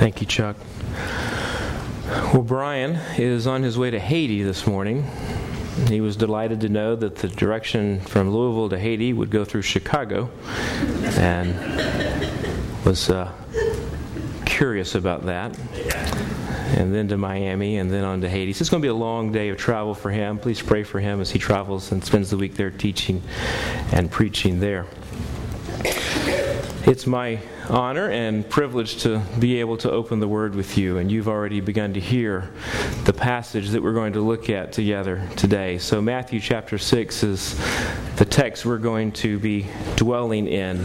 Thank you, Chuck. Well, Brian is on his way to Haiti this morning. He was delighted to know that the direction from Louisville to Haiti would go through Chicago and was uh, curious about that. And then to Miami and then on to Haiti. So it's going to be a long day of travel for him. Please pray for him as he travels and spends the week there teaching and preaching there. It's my honor and privilege to be able to open the Word with you, and you've already begun to hear the passage that we're going to look at together today. So, Matthew chapter 6 is the text we're going to be dwelling in.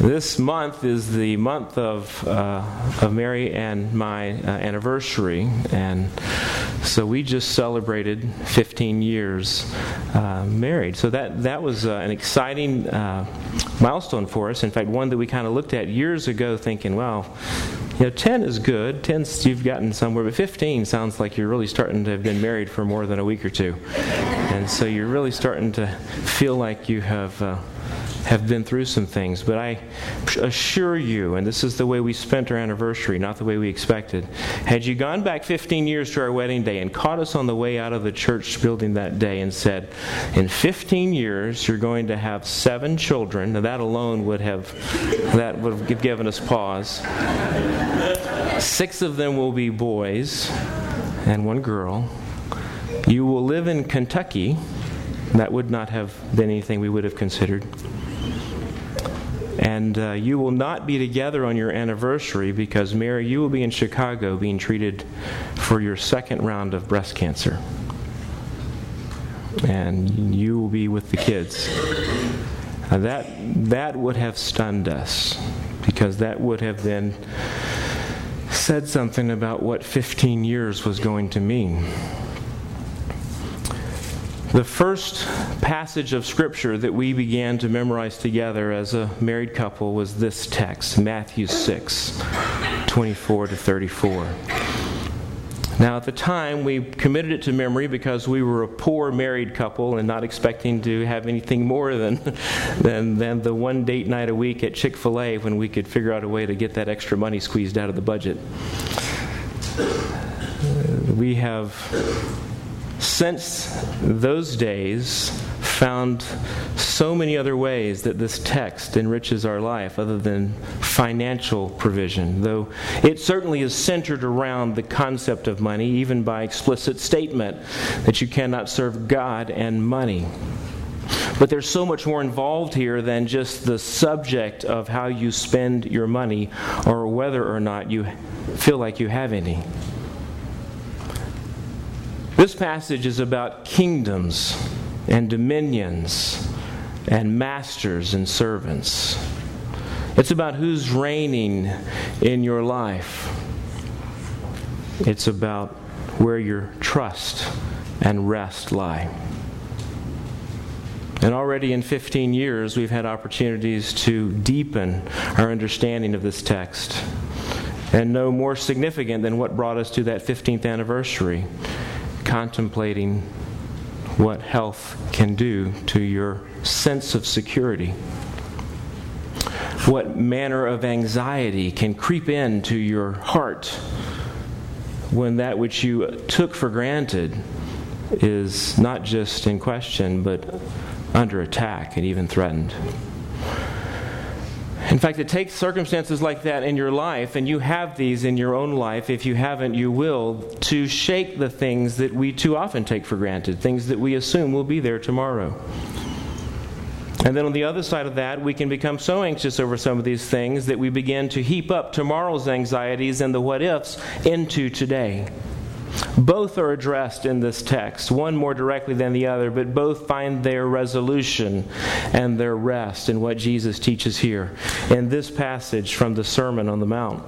This month is the month of, uh, of Mary and my uh, anniversary, and so we just celebrated 15 years uh, married. So that that was uh, an exciting uh, milestone for us. In fact, one that we kind of looked at years ago, thinking, well. You know, 10 is good. 10 you've gotten somewhere, but 15 sounds like you're really starting to have been married for more than a week or two. And so you're really starting to feel like you have uh, have been through some things, but I assure you, and this is the way we spent our anniversary, not the way we expected. Had you gone back 15 years to our wedding day and caught us on the way out of the church building that day and said, In 15 years, you're going to have seven children, now that alone would have, that would have given us pause. Six of them will be boys and one girl. You will live in Kentucky. That would not have been anything we would have considered. And uh, you will not be together on your anniversary because, Mary, you will be in Chicago being treated for your second round of breast cancer. And you will be with the kids. Now that, that would have stunned us because that would have then said something about what 15 years was going to mean. The first passage of Scripture that we began to memorize together as a married couple was this text, Matthew 6, 24 to 34. Now, at the time, we committed it to memory because we were a poor married couple and not expecting to have anything more than, than, than the one date night a week at Chick fil A when we could figure out a way to get that extra money squeezed out of the budget. We have since those days found so many other ways that this text enriches our life other than financial provision, though it certainly is centered around the concept of money, even by explicit statement that you cannot serve God and money. But there's so much more involved here than just the subject of how you spend your money or whether or not you feel like you have any. This passage is about kingdoms and dominions and masters and servants. It's about who's reigning in your life. It's about where your trust and rest lie. And already in 15 years, we've had opportunities to deepen our understanding of this text. And no more significant than what brought us to that 15th anniversary contemplating what health can do to your sense of security. What manner of anxiety can creep into your heart when that which you took for granted is not just in question, but under attack and even threatened. In fact, it takes circumstances like that in your life, and you have these in your own life. If you haven't, you will, to shake the things that we too often take for granted, things that we assume will be there tomorrow. And then on the other side of that, we can become so anxious over some of these things that we begin to heap up tomorrow's anxieties and the what ifs into today. Both are addressed in this text, one more directly than the other, but both find their resolution and their rest in what Jesus teaches here in this passage from the Sermon on the Mount.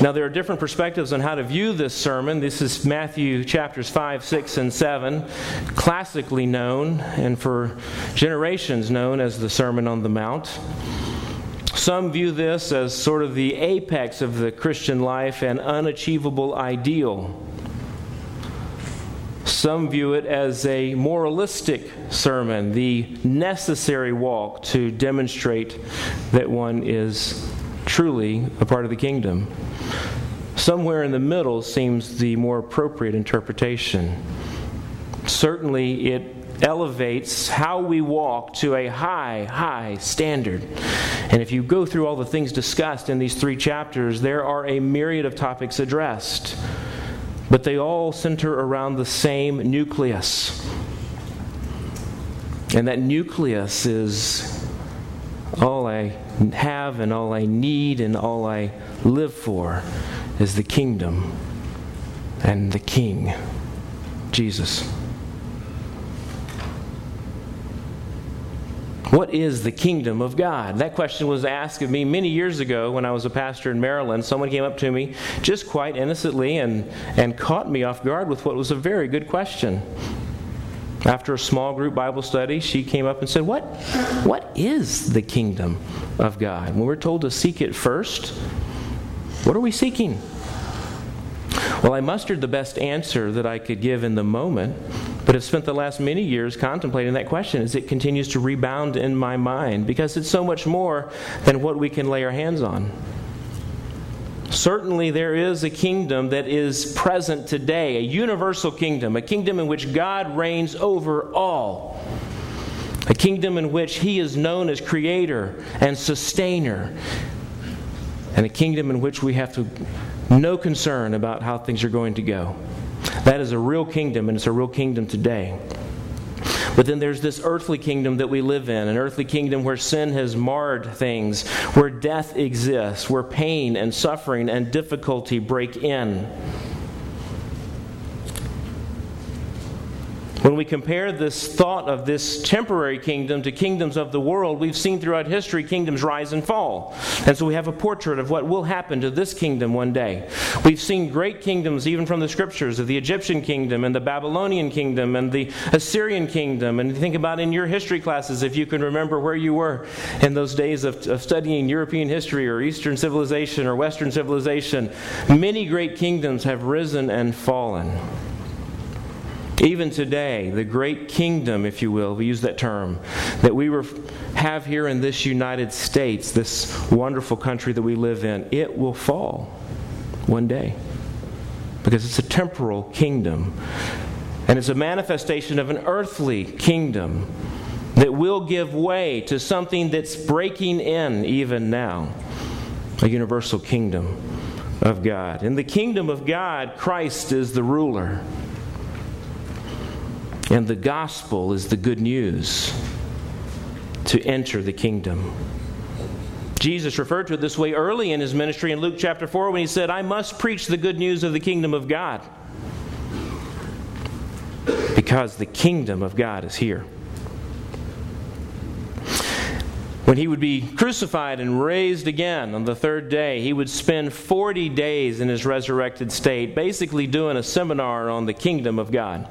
Now, there are different perspectives on how to view this sermon. This is Matthew chapters 5, 6, and 7, classically known and for generations known as the Sermon on the Mount. Some view this as sort of the apex of the Christian life, an unachievable ideal. Some view it as a moralistic sermon, the necessary walk to demonstrate that one is truly a part of the kingdom. Somewhere in the middle seems the more appropriate interpretation. Certainly, it elevates how we walk to a high, high standard. And if you go through all the things discussed in these three chapters, there are a myriad of topics addressed. But they all center around the same nucleus. And that nucleus is all I have and all I need and all I live for is the kingdom and the King, Jesus. What is the kingdom of God? That question was asked of me many years ago when I was a pastor in Maryland. Someone came up to me just quite innocently and, and caught me off guard with what was a very good question. After a small group Bible study, she came up and said, What, what is the kingdom of God? When we're told to seek it first, what are we seeking? Well, I mustered the best answer that I could give in the moment, but have spent the last many years contemplating that question as it continues to rebound in my mind because it's so much more than what we can lay our hands on. Certainly, there is a kingdom that is present today, a universal kingdom, a kingdom in which God reigns over all, a kingdom in which He is known as creator and sustainer, and a kingdom in which we have to no concern about how things are going to go. That is a real kingdom, and it's a real kingdom today. But then there's this earthly kingdom that we live in, an earthly kingdom where sin has marred things, where death exists, where pain and suffering and difficulty break in. When we compare this thought of this temporary kingdom to kingdoms of the world, we've seen throughout history kingdoms rise and fall. And so we have a portrait of what will happen to this kingdom one day. We've seen great kingdoms, even from the scriptures, of the Egyptian kingdom and the Babylonian kingdom and the Assyrian kingdom. And think about in your history classes, if you can remember where you were in those days of, of studying European history or Eastern civilization or Western civilization, many great kingdoms have risen and fallen. Even today, the great kingdom, if you will, we use that term, that we have here in this United States, this wonderful country that we live in, it will fall one day because it's a temporal kingdom. And it's a manifestation of an earthly kingdom that will give way to something that's breaking in even now a universal kingdom of God. In the kingdom of God, Christ is the ruler. And the gospel is the good news to enter the kingdom. Jesus referred to it this way early in his ministry in Luke chapter 4 when he said, I must preach the good news of the kingdom of God. Because the kingdom of God is here. When he would be crucified and raised again on the third day, he would spend 40 days in his resurrected state, basically doing a seminar on the kingdom of God.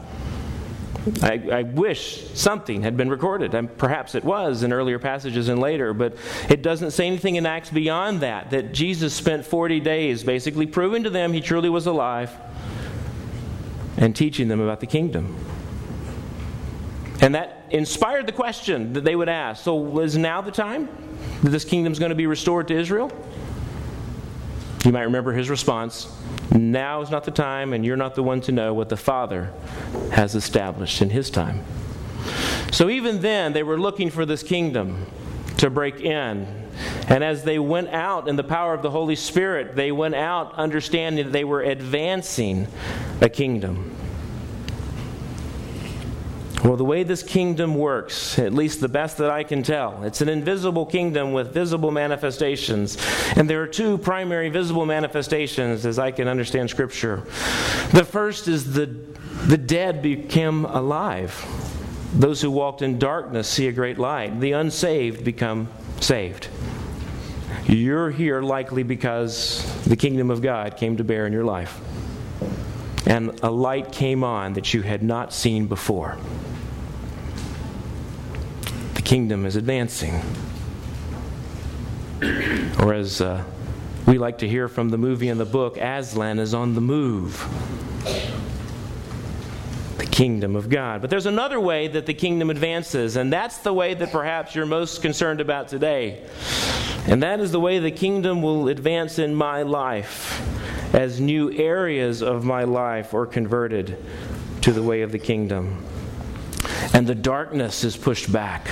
I, I, wish something had been recorded. And perhaps it was in earlier passages and later, but it doesn't say anything in Acts beyond that, that Jesus spent 40 days basically proving to them he truly was alive and teaching them about the kingdom. And that inspired the question that they would ask so, is now the time that this kingdom is going to be restored to Israel? You might remember his response now is not the time, and you're not the one to know what the Father has established in His time. So even then, they were looking for this kingdom to break in. And as they went out in the power of the Holy Spirit, they went out understanding that they were advancing a kingdom. Well, the way this kingdom works, at least the best that I can tell, it's an invisible kingdom with visible manifestations. And there are two primary visible manifestations as I can understand Scripture. The first is the, the dead become alive. Those who walked in darkness see a great light. The unsaved become saved. You're here likely because the kingdom of God came to bear in your life. And a light came on that you had not seen before kingdom is advancing. Or as uh, we like to hear from the movie and the book, Aslan is on the move. The kingdom of God. But there's another way that the kingdom advances, and that's the way that perhaps you're most concerned about today. And that is the way the kingdom will advance in my life as new areas of my life are converted to the way of the kingdom. And the darkness is pushed back.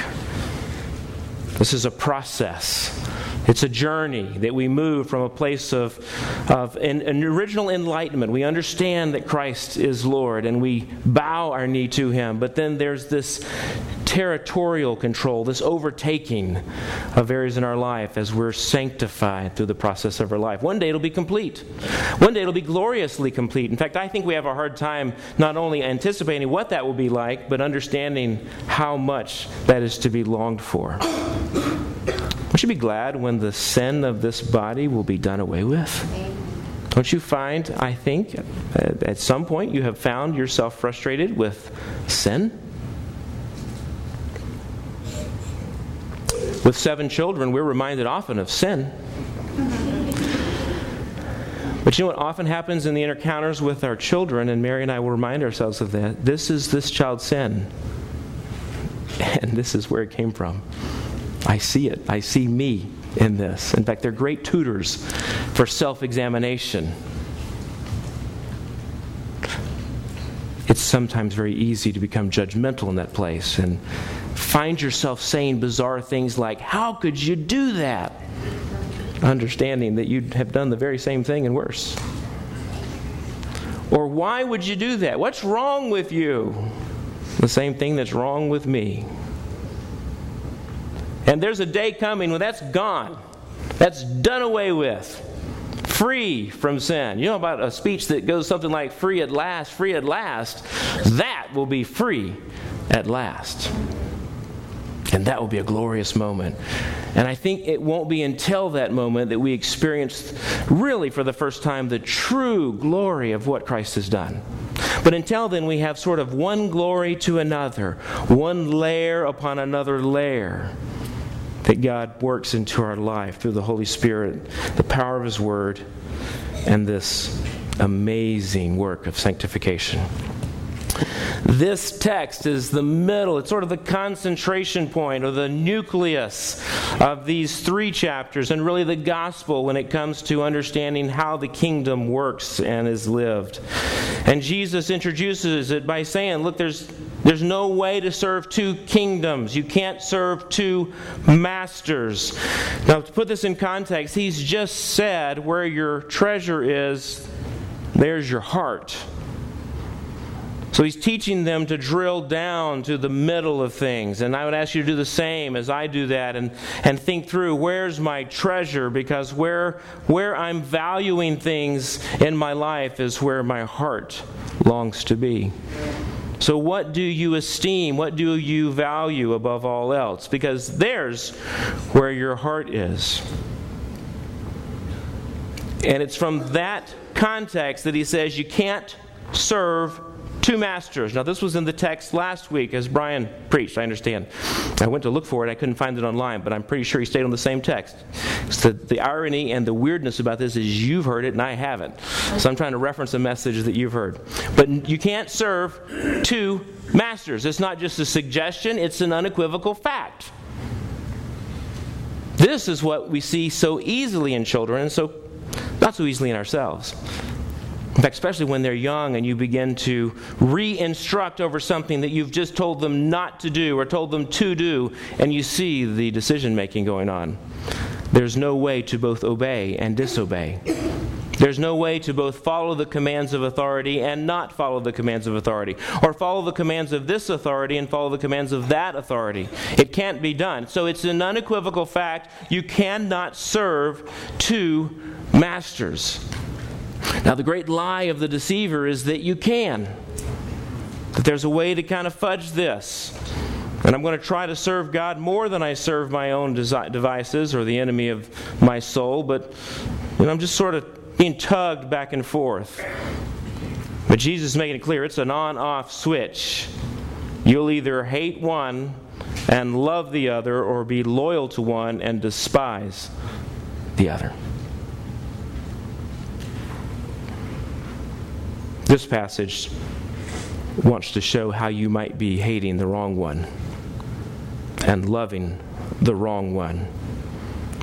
This is a process. It's a journey that we move from a place of, of an, an, original enlightenment. We understand that Christ is Lord and we bow our knee to Him. But then there's this territorial control, this overtaking of areas in our life as we're sanctified through the process of our life. One day it'll be complete. One day it'll be gloriously complete. In fact, I think we have a hard time not only anticipating what that will be like, but understanding how much that is to be longed for. You be glad when the sin of this body will be done away with? Don't you find, I think, at some point you have found yourself frustrated with sin? With seven children, we're reminded often of sin. But you know what often happens in the encounters with our children, and Mary and I will remind ourselves of that? This is this child's sin. And this is where it came from. I see it. I see me in this. In fact, they're great tutors for self examination. It's sometimes very easy to become judgmental in that place and find yourself saying bizarre things like, How could you do that? Understanding that you have done the very same thing and worse. Or why would you do that? What's wrong with you? The same thing that's wrong with me. And there's a day coming when that's gone. That's done away with. Free from sin. You know about a speech that goes something like free at last, free at last? That will be free at last. And that will be a glorious moment. And I think it won't be until that moment that we experience, really for the first time, the true glory of what Christ has done. But until then, we have sort of one glory to another, one layer upon another layer that God works into our life through the Holy Spirit, the power of His Word, and this amazing work of sanctification. This text is the middle, it's sort of the concentration point or the nucleus of these three chapters, and really the gospel when it comes to understanding how the kingdom works and is lived. And Jesus introduces it by saying, Look, there's there's no way to serve two kingdoms. You can't serve two masters. Now, to put this in context, he's just said where your treasure is, there's your heart. So he's teaching them to drill down to the middle of things. And I would ask you to do the same as I do that and, and think through where's my treasure? Because where, where I'm valuing things in my life is where my heart longs to be. So, what do you esteem? What do you value above all else? Because there's where your heart is. And it's from that context that he says you can't serve two masters. Now, this was in the text last week as Brian preached, I understand. I went to look for it, I couldn't find it online, but I'm pretty sure he stayed on the same text. So the irony and the weirdness about this is you've heard it and I haven't. So I'm trying to reference a message that you've heard. But you can't serve two masters. It's not just a suggestion, it's an unequivocal fact. This is what we see so easily in children and so not so easily in ourselves. In fact, especially when they're young and you begin to re instruct over something that you've just told them not to do or told them to do, and you see the decision making going on. There's no way to both obey and disobey. There's no way to both follow the commands of authority and not follow the commands of authority, or follow the commands of this authority and follow the commands of that authority. It can't be done. So it's an unequivocal fact you cannot serve two masters. Now, the great lie of the deceiver is that you can, that there's a way to kind of fudge this. And I'm going to try to serve God more than I serve my own devices or the enemy of my soul, but you know, I'm just sort of being tugged back and forth. But Jesus is making it clear it's an on off switch. You'll either hate one and love the other, or be loyal to one and despise the other. This passage wants to show how you might be hating the wrong one and loving the wrong one.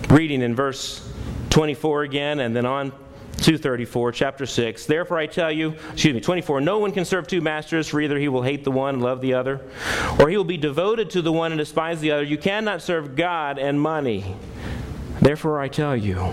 Reading in verse 24 again and then on 234 chapter 6 therefore i tell you excuse me 24 no one can serve two masters for either he will hate the one and love the other or he will be devoted to the one and despise the other. You cannot serve god and money. Therefore i tell you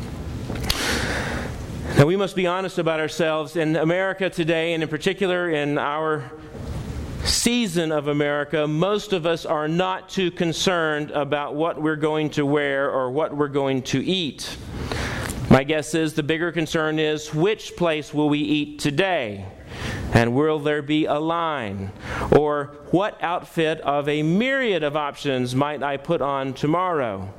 Now, we must be honest about ourselves. In America today, and in particular in our season of America, most of us are not too concerned about what we're going to wear or what we're going to eat. My guess is the bigger concern is which place will we eat today? And will there be a line? Or what outfit of a myriad of options might I put on tomorrow?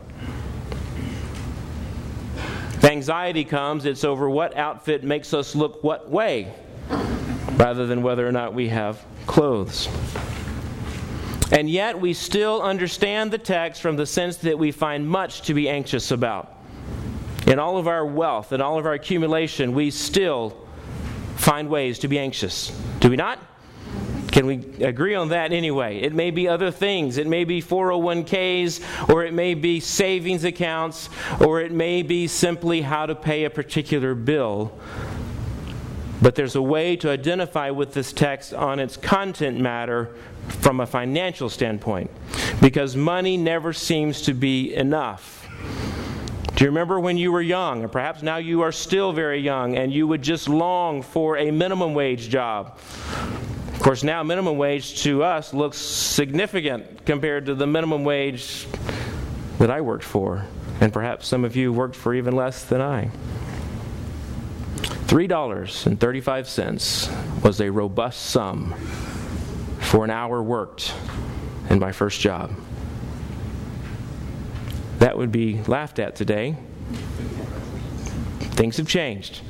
If anxiety comes, it's over what outfit makes us look what way, rather than whether or not we have clothes. And yet, we still understand the text from the sense that we find much to be anxious about. In all of our wealth and all of our accumulation, we still find ways to be anxious. Do we not? Can we agree on that anyway? It may be other things. It may be 401ks, or it may be savings accounts, or it may be simply how to pay a particular bill. But there's a way to identify with this text on its content matter from a financial standpoint, because money never seems to be enough. Do you remember when you were young, or perhaps now you are still very young, and you would just long for a minimum wage job? Of course, now minimum wage to us looks significant compared to the minimum wage that I worked for, and perhaps some of you worked for even less than I. $3.35 was a robust sum for an hour worked in my first job. That would be laughed at today. Things have changed.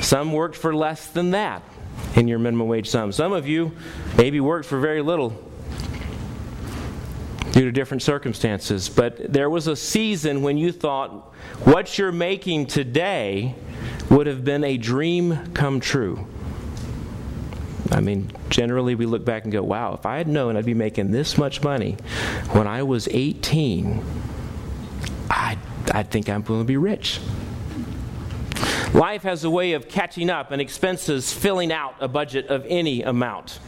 Some worked for less than that in your minimum wage sum. Some of you maybe worked for very little due to different circumstances. But there was a season when you thought what you're making today would have been a dream come true. I mean, generally we look back and go, wow, if I had known I'd be making this much money when I was 18 I, I think I'm going to be rich. Life has a way of catching up and expenses filling out a budget of any amount.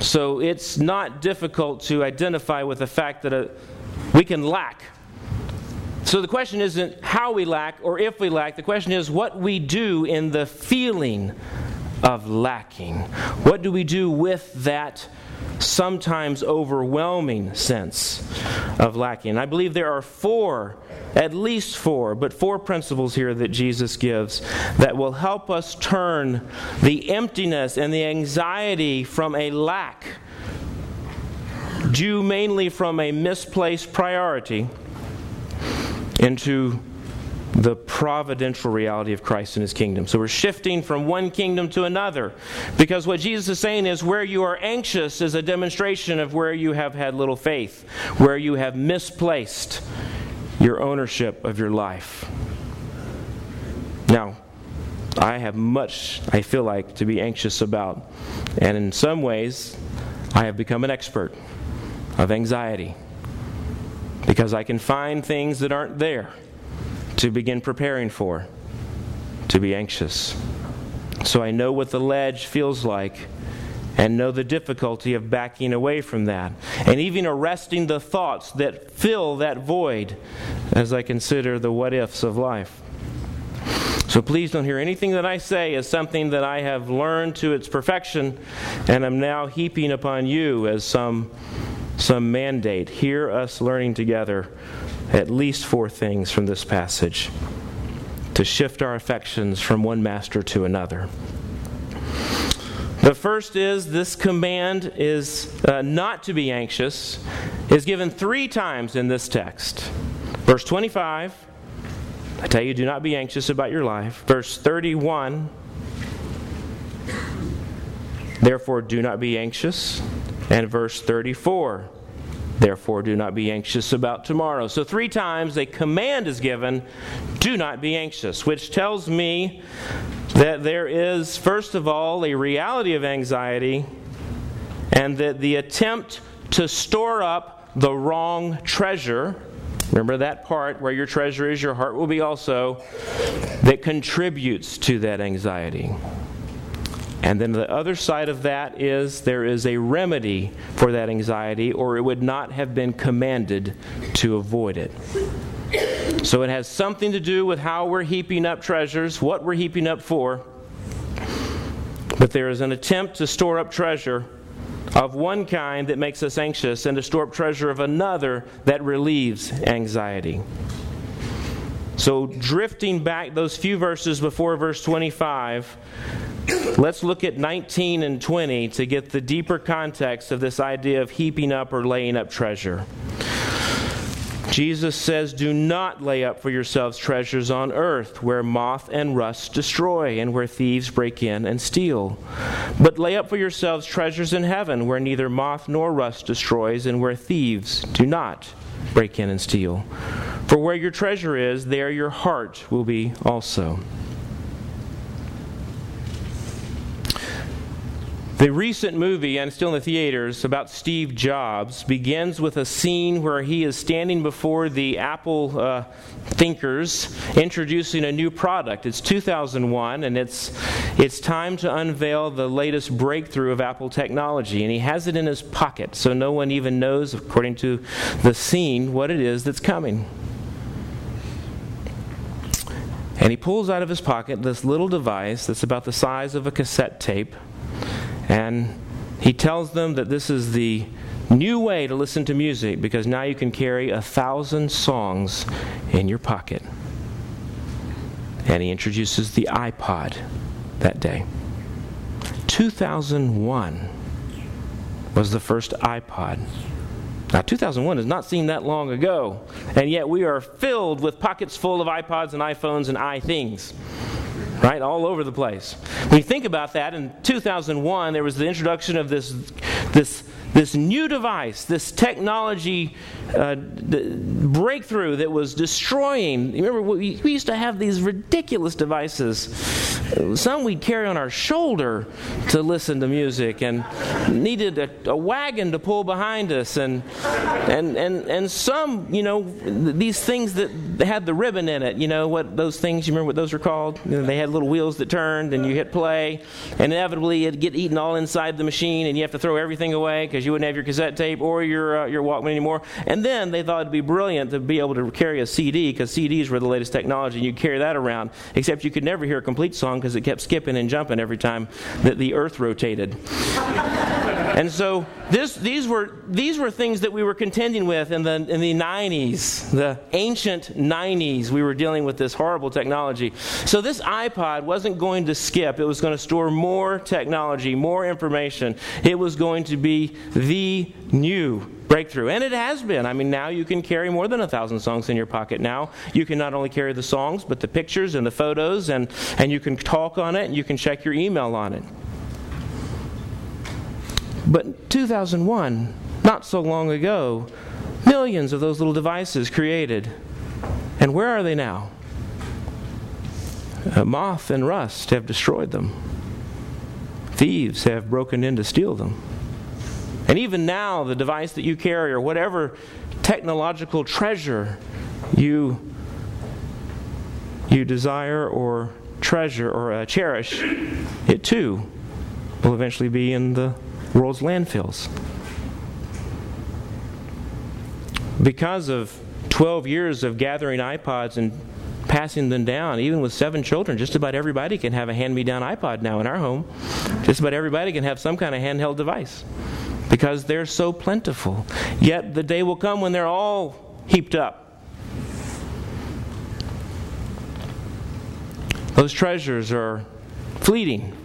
So it's not difficult to identify with the fact that a, we can lack. So the question isn't how we lack or if we lack, the question is what we do in the feeling of lacking. What do we do with that sometimes overwhelming sense of lacking. I believe there are four, at least four, but four principles here that Jesus gives that will help us turn the emptiness and the anxiety from a lack, due mainly from a misplaced priority, into the providential reality of Christ and his kingdom. So we're shifting from one kingdom to another. Because what Jesus is saying is where you are anxious is a demonstration of where you have had little faith, where you have misplaced your ownership of your life. Now, I have much, I feel like, to be anxious about. And in some ways, I have become an expert of anxiety because I can find things that aren't there to begin preparing for, to be anxious. So I know what the ledge feels like and know the difficulty of backing away from that and even arresting the thoughts that fill that void as I consider the what ifs of life. So please don't hear anything that I say as something that I have learned to its perfection and I'm now heaping upon you as some, some mandate. Hear us learning together at least four things from this passage to shift our affections from one master to another. The first is this command is uh, not to be anxious, is given three times in this text. Verse 25, I tell you, do not be anxious about your life. Verse 31, therefore do not be anxious. And verse 34, Therefore, do not be anxious about tomorrow. So, three times a command is given do not be anxious, which tells me that there is, first of all, a reality of anxiety, and that the attempt to store up the wrong treasure. Remember that part where your treasure is, your heart will be also, that contributes to that anxiety. And then the other side of that is there is a remedy for that anxiety, or it would not have been commanded to avoid it. So it has something to do with how we're heaping up treasures, what we're heaping up for. But there is an attempt to store up treasure of one kind that makes us anxious, and to store up treasure of another that relieves anxiety. So, drifting back those few verses before verse 25, Let's look at 19 and 20 to get the deeper context of this idea of heaping up or laying up treasure. Jesus says, Do not lay up for yourselves treasures on earth, where moth and rust destroy, and where thieves break in and steal. But lay up for yourselves treasures in heaven, where neither moth nor rust destroys, and where thieves do not break in and steal. For where your treasure is, there your heart will be also. The recent movie, and still in the theaters, about Steve Jobs begins with a scene where he is standing before the Apple uh, thinkers introducing a new product. It's 2001, and it's, it's time to unveil the latest breakthrough of Apple technology. And he has it in his pocket, so no one even knows, according to the scene, what it is that's coming. And he pulls out of his pocket this little device that's about the size of a cassette tape and he tells them that this is the new way to listen to music because now you can carry a thousand songs in your pocket. And he introduces the iPod that day. 2001 was the first iPod. Now, 2001 does not seem that long ago, and yet we are filled with pockets full of iPods and iPhones and iThings right? All over the place. When you think about that, in 2001, there was the introduction of this, this, this new device, this technology uh, breakthrough that was destroying. Remember, we, we used to have these ridiculous devices. Some we'd carry on our shoulder to listen to music, and needed a, a wagon to pull behind us, and and and and some, you know, these things that had the ribbon in it. You know what those things? You remember what those were called? You know, they had little wheels that turned, and you hit play, and inevitably it'd get eaten all inside the machine, and you have to throw everything away because you wouldn't have your cassette tape or your uh, your Walkman anymore. And then they thought it'd be brilliant to be able to carry a CD because CDs were the latest technology and you'd carry that around. Except you could never hear a complete song because it kept skipping and jumping every time that the earth rotated. and so this, these, were, these were things that we were contending with in the, in the 90s, the ancient 90s. We were dealing with this horrible technology. So this iPod wasn't going to skip, it was going to store more technology, more information. It was going to be the new breakthrough. And it has been. I mean, now you can carry more than a thousand songs in your pocket. Now you can not only carry the songs, but the pictures and the photos, and, and you can talk on it, and you can check your email on it. But 2001, not so long ago, millions of those little devices created. And where are they now? uh, moth and rust have destroyed them. Thieves have broken in to steal them. And even now, the device that you carry or whatever technological treasure you, you desire or treasure or uh, cherish, it too will eventually be in the world's landfills. Because of 12 years of gathering iPods and passing them down, even with seven children, just about everybody can have a hand me down iPod now in our home. Just about everybody can have some kind of handheld device because they're so plentiful. Yet the day will come when they're all heaped up. Those treasures are fleeting.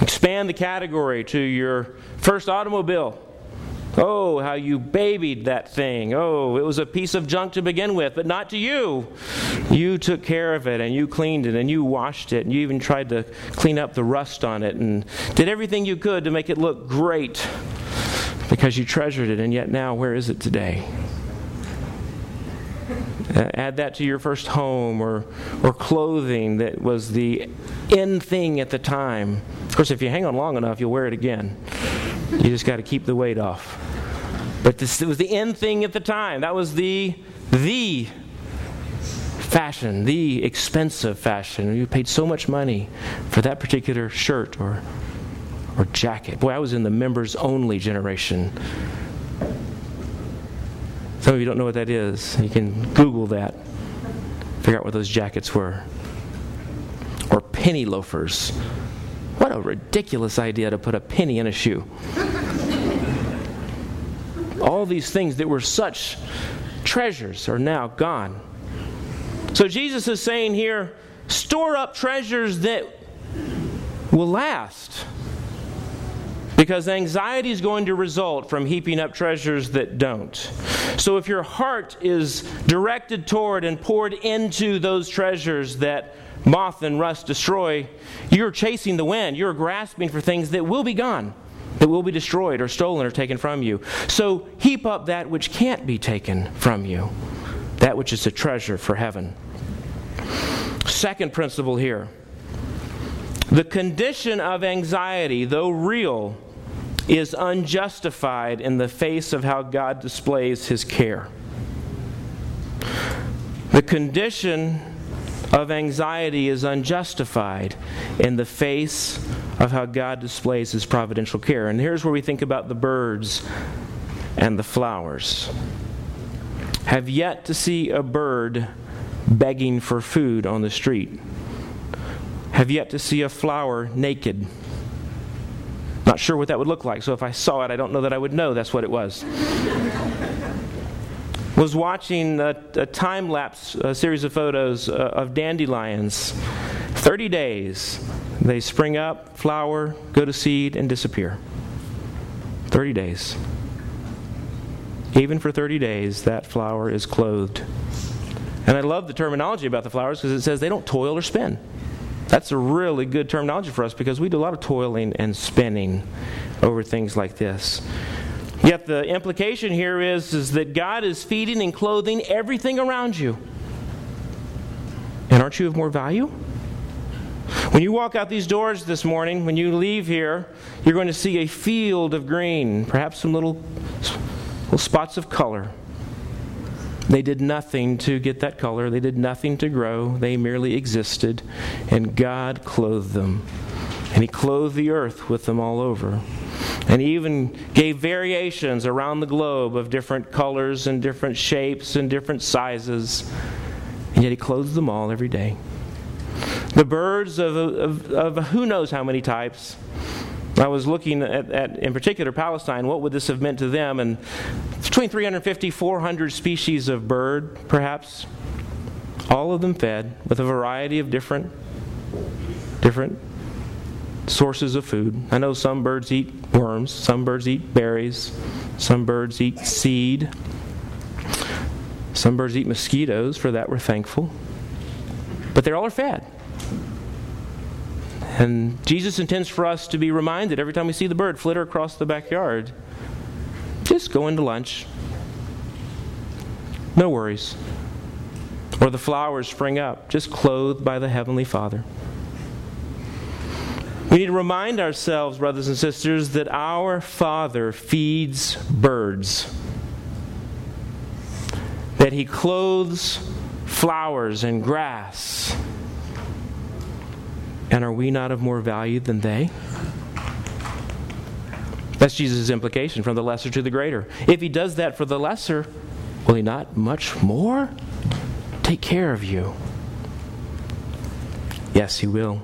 Expand the category to your first automobile. Oh, how you babied that thing. Oh, it was a piece of junk to begin with, but not to you. You took care of it and you cleaned it and you washed it and you even tried to clean up the rust on it and did everything you could to make it look great because you treasured it. And yet now, where is it today? Uh, add that to your first home or, or clothing that was the in thing at the time. Of course, if you hang on long enough, you'll wear it again. You just got to keep the weight off. But this was the end thing at the time. That was the the fashion, the expensive fashion. You paid so much money for that particular shirt or or jacket. Boy, I was in the members only generation. Some of you don't know what that is. You can Google that, figure out what those jackets were. Or penny loafers. What a ridiculous idea to put a penny in a shoe. All these things that were such treasures are now gone. So Jesus is saying here store up treasures that will last. Because anxiety is going to result from heaping up treasures that don't. So if your heart is directed toward and poured into those treasures that moth and rust destroy, you're chasing the wind. You're grasping for things that will be gone, that will be destroyed or stolen or taken from you. So heap up that which can't be taken from you, that which is a treasure for heaven. Second principle here the condition of anxiety, though real, is unjustified in the face of how God displays his care. The condition of anxiety is unjustified in the face of how God displays his providential care. And here's where we think about the birds and the flowers. Have yet to see a bird begging for food on the street. Have yet to see a flower naked not sure what that would look like, so if I saw it, I don't know that I would know that's what it was. Was watching a, a time lapse series of photos uh, of dandelions. 30 days. They spring up, flower, go to seed, and disappear. 30 days. Even for 30 days, that flower is clothed. And I love the terminology about the flowers because it says they don't toil or spin. That's a really good terminology for us because we do a lot of toiling and spinning over things like this. Yet the implication here is, is that God is feeding and clothing everything around you. And aren't you of more value? When you walk out these doors this morning, when you leave here, you're going to see a field of green, perhaps some little, little spots of color. They did nothing to get that color, they did nothing to grow, they merely existed, and God clothed them. And He clothed the earth with them all over. And He even gave variations around the globe of different colors and different shapes and different sizes. And yet He clothes them all every day. The birds of, of, of who knows how many types I was looking at, at, in particular, Palestine, what would this have meant to them? And between 350, 400 species of bird, perhaps, all of them fed with a variety of different, different sources of food. I know some birds eat worms, some birds eat berries, some birds eat seed, some birds eat mosquitoes. For that, we're thankful. But they all are fed. And Jesus intends for us to be reminded every time we see the bird flitter across the backyard just go into lunch. No worries. or the flowers spring up, just clothed by the Heavenly Father. We need to remind ourselves, brothers and sisters, that our Father feeds birds, that He clothes flowers and grass. And are we not of more value than they? That's Jesus' implication from the lesser to the greater. If He does that for the lesser, will He not much more take care of you? Yes, He will.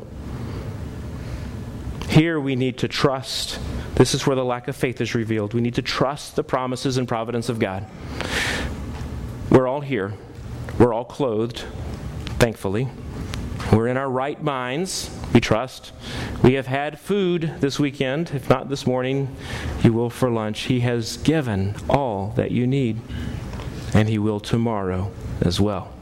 Here we need to trust. This is where the lack of faith is revealed. We need to trust the promises and providence of God. We're all here. We're all clothed, thankfully. We're in our right minds, we trust. We have had food this weekend. If not this morning, you will for lunch. He has given all that you need, and He will tomorrow as well.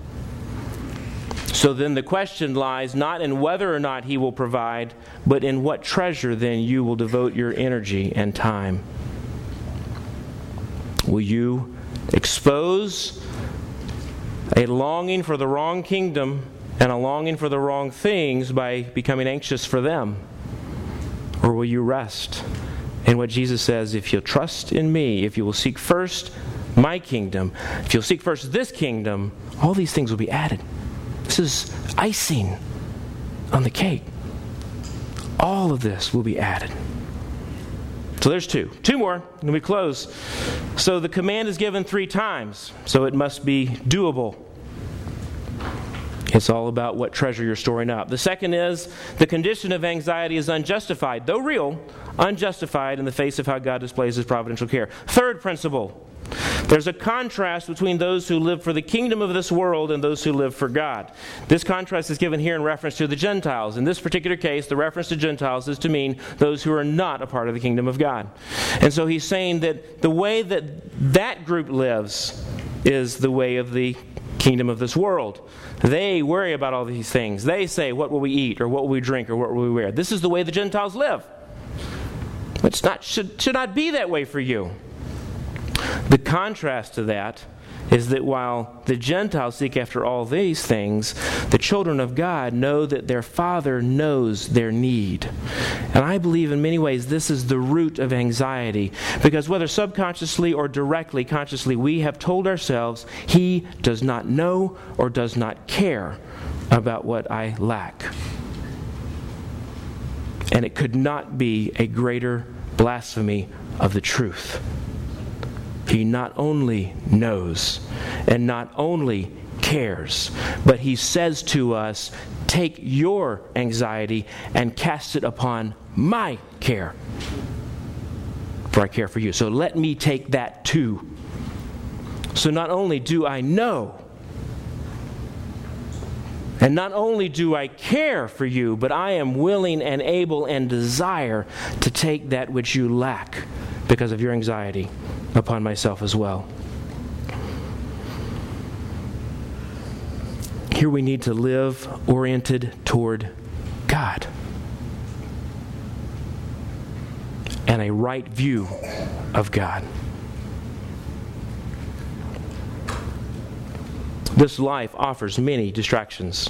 So then the question lies not in whether or not He will provide, but in what treasure then you will devote your energy and time. Will you expose a longing for the wrong kingdom and a longing for the wrong things by becoming anxious for them? Or will you rest in what Jesus says if you'll trust in me, if you will seek first my kingdom, if you'll seek first this kingdom, all these things will be added. Is icing on the cake. All of this will be added. So there's two. Two more, and we close. So the command is given three times, so it must be doable. It's all about what treasure you're storing up. The second is the condition of anxiety is unjustified, though real, unjustified in the face of how God displays his providential care. Third principle there's a contrast between those who live for the kingdom of this world and those who live for God. This contrast is given here in reference to the Gentiles. In this particular case, the reference to Gentiles is to mean those who are not a part of the kingdom of God. And so he's saying that the way that that group lives is the way of the kingdom of this world. They worry about all these things. They say, What will we eat, or what will we drink, or what will we wear? This is the way the Gentiles live. It's not, should, should not be that way for you. The contrast to that is that while the Gentiles seek after all these things, the children of God know that their Father knows their need. And I believe in many ways this is the root of anxiety, because whether subconsciously or directly, consciously, we have told ourselves, He does not know or does not care about what I lack. And it could not be a greater blasphemy of the truth. He not only knows and not only cares, but He says to us, Take your anxiety and cast it upon my care. For I care for you. So let me take that too. So not only do I know, and not only do I care for you, but I am willing and able and desire to take that which you lack because of your anxiety upon myself as well. Here we need to live oriented toward God and a right view of God. This life offers many distractions.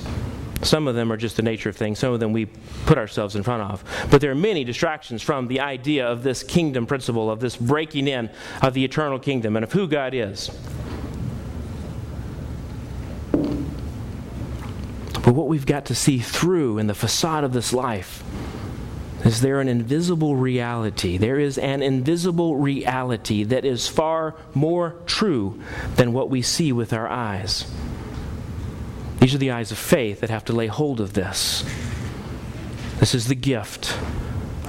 Some of them are just the nature of things, some of them we put ourselves in front of. But there are many distractions from the idea of this kingdom principle, of this breaking in of the eternal kingdom, and of who God is. But what we've got to see through in the facade of this life is there an invisible reality. There is an invisible reality that is far more true than what we see with our eyes. These are the eyes of faith that have to lay hold of this. This is the gift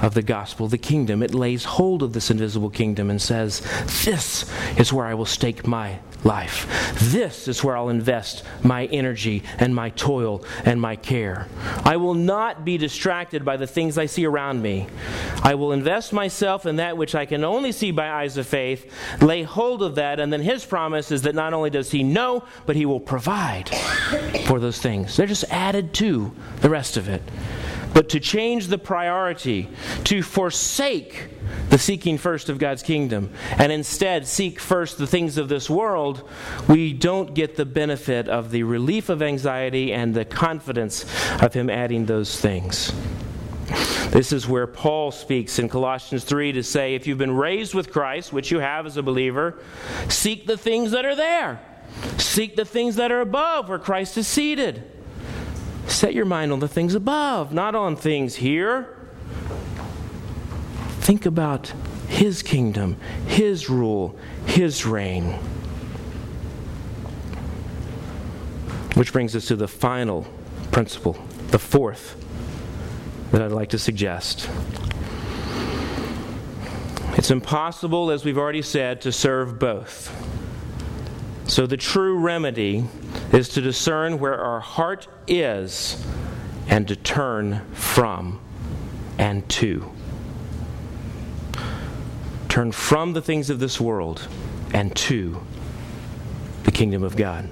of the gospel, the kingdom. It lays hold of this invisible kingdom and says, This is where I will stake my life. This is where I'll invest my energy and my toil and my care. I will not be distracted by the things I see around me. I will invest myself in that which I can only see by eyes of faith, lay hold of that, and then His promise is that not only does He know, but He will provide for those things. They're just added to the rest of it. But to change the priority, to forsake the seeking first of God's kingdom, and instead seek first the things of this world, we don't get the benefit of the relief of anxiety and the confidence of Him adding those things. This is where Paul speaks in Colossians 3 to say, if you've been raised with Christ, which you have as a believer, seek the things that are there. Seek the things that are above, where Christ is seated. Set your mind on the things above, not on things here. Think about His kingdom, His rule, His reign. Which brings us to the final principle, the fourth that I'd like to suggest. It's impossible, as we've already said, to serve both. So the true remedy is to discern where our heart is and to turn from and to. Turn from the things of this world and to the kingdom of God.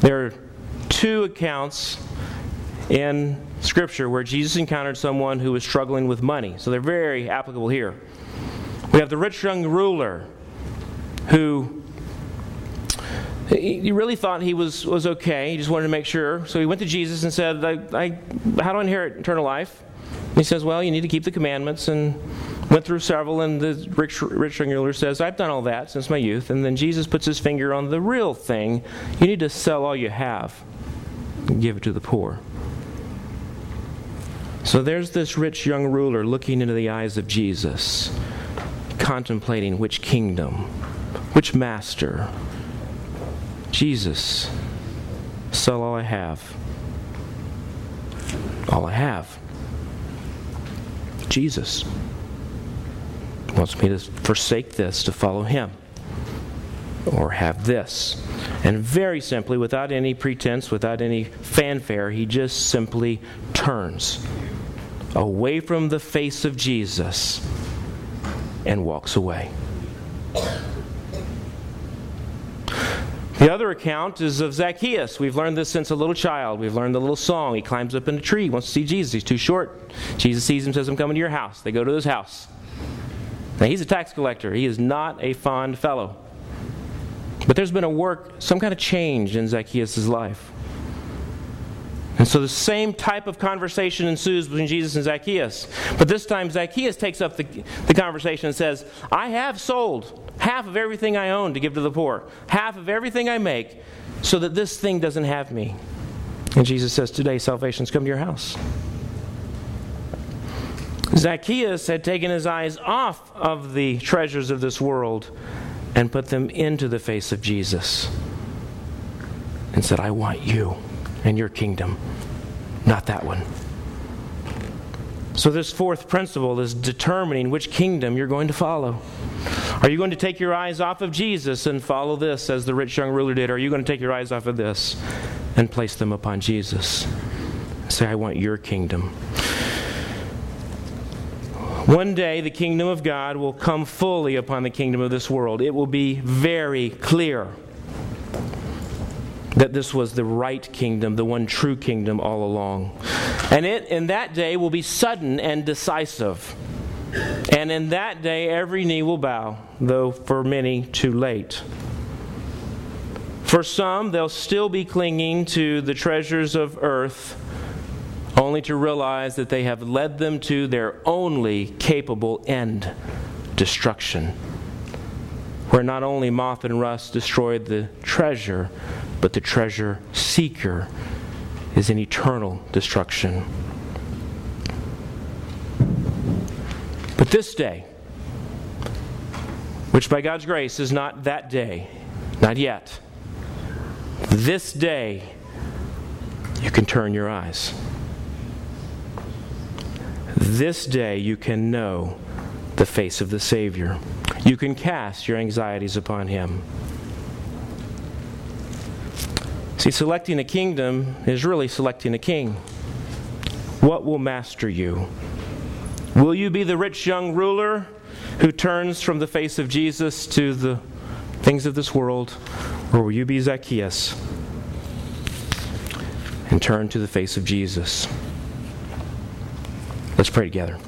There are two accounts in Scripture where Jesus encountered someone who was struggling with money. So they're very applicable here. We have the rich young ruler who he really thought he was, was okay. He just wanted to make sure. So he went to Jesus and said, I, I, How do I inherit eternal life? And he says, Well, you need to keep the commandments. And went through several. And the rich, rich young ruler says, I've done all that since my youth. And then Jesus puts his finger on the real thing. You need to sell all you have and give it to the poor. So there's this rich young ruler looking into the eyes of Jesus, contemplating which kingdom, which master. Jesus, sell all I have. All I have. Jesus wants me to forsake this to follow him or have this. And very simply, without any pretense, without any fanfare, he just simply turns away from the face of Jesus and walks away. The other account is of Zacchaeus. We've learned this since a little child. We've learned the little song. He climbs up in a tree, wants to see Jesus. He's too short. Jesus sees him, says, I'm coming to your house. They go to his house. Now, he's a tax collector. He is not a fond fellow. But there's been a work, some kind of change in Zacchaeus' life. And so the same type of conversation ensues between Jesus and Zacchaeus. But this time, Zacchaeus takes up the, the conversation and says, I have sold half of everything I own to give to the poor, half of everything I make, so that this thing doesn't have me. And Jesus says, Today salvation's come to your house. Zacchaeus had taken his eyes off of the treasures of this world and put them into the face of Jesus and said, I want you and your kingdom, not that one. So, this fourth principle is determining which kingdom you're going to follow. Are you going to take your eyes off of Jesus and follow this as the rich young ruler did? Or are you going to take your eyes off of this and place them upon Jesus? Say, I want your kingdom. One day, the kingdom of God will come fully upon the kingdom of this world. It will be very clear that this was the right kingdom, the one true kingdom all along. And it in that day will be sudden and decisive. And in that day every knee will bow, though for many too late. For some, they'll still be clinging to the treasures of earth, only to realize that they have led them to their only capable end destruction. Where not only moth and rust destroyed the treasure, but the treasure seeker is in eternal destruction. But this day, which by God's grace is not that day, not yet, this day, you can turn your eyes. This day, you can know the face of the Savior. You can cast your anxieties upon Him. See, selecting a kingdom is really selecting a king. What will master you? Will you be the rich young ruler who turns from the face of Jesus to the things of this world? Or will you be Zacchaeus and turn to the face of Jesus. Let's pray together.